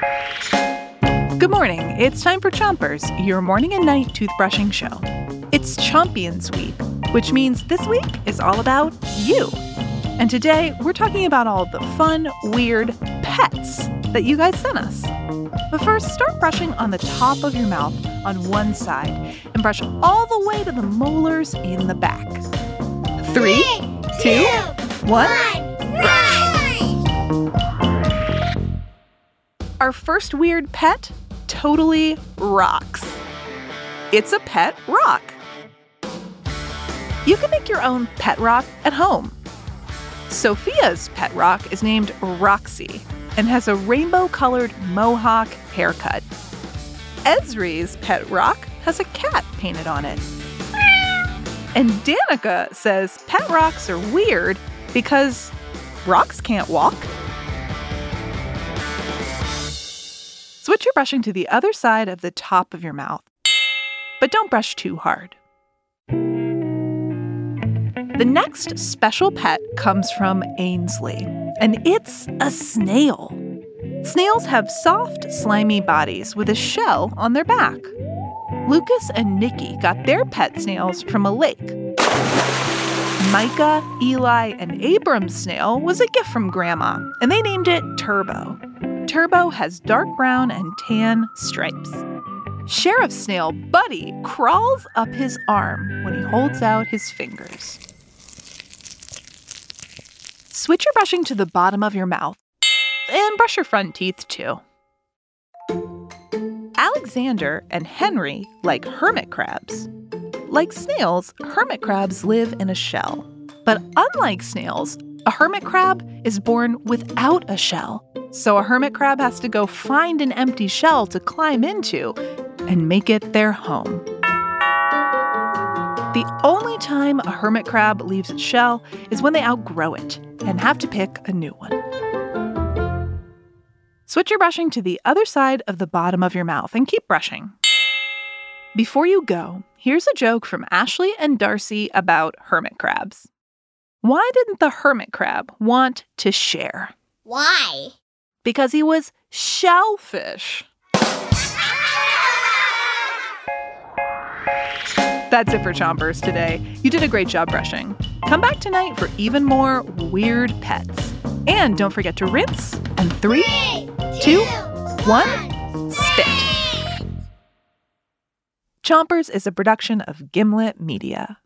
Good morning. It's time for Chompers, your morning and night toothbrushing show. It's Chompions Week, which means this week is all about you. And today we're talking about all the fun, weird pets that you guys sent us. But first, start brushing on the top of your mouth on one side and brush all the way to the molars in the back. Three, two, one. Our first weird pet totally rocks. It's a pet rock. You can make your own pet rock at home. Sophia's pet rock is named Roxy and has a rainbow colored mohawk haircut. Esri's pet rock has a cat painted on it. And Danica says pet rocks are weird because rocks can't walk. Switch your brushing to the other side of the top of your mouth, but don't brush too hard. The next special pet comes from Ainsley, and it's a snail. Snails have soft, slimy bodies with a shell on their back. Lucas and Nikki got their pet snails from a lake. Micah, Eli, and Abram's snail was a gift from Grandma, and they named it Turbo. Turbo has dark brown and tan stripes. Sheriff Snail Buddy crawls up his arm when he holds out his fingers. Switch your brushing to the bottom of your mouth and brush your front teeth too. Alexander and Henry like hermit crabs. Like snails, hermit crabs live in a shell. But unlike snails, a hermit crab is born without a shell. So a hermit crab has to go find an empty shell to climb into and make it their home. The only time a hermit crab leaves its shell is when they outgrow it and have to pick a new one. Switch your brushing to the other side of the bottom of your mouth and keep brushing. Before you go, here's a joke from Ashley and Darcy about hermit crabs. Why didn't the hermit crab want to share? Why? Because he was shellfish. That's it for Chompers today. You did a great job brushing. Come back tonight for even more weird pets. And don't forget to rinse. And three, two, one, spit. Chompers is a production of Gimlet Media.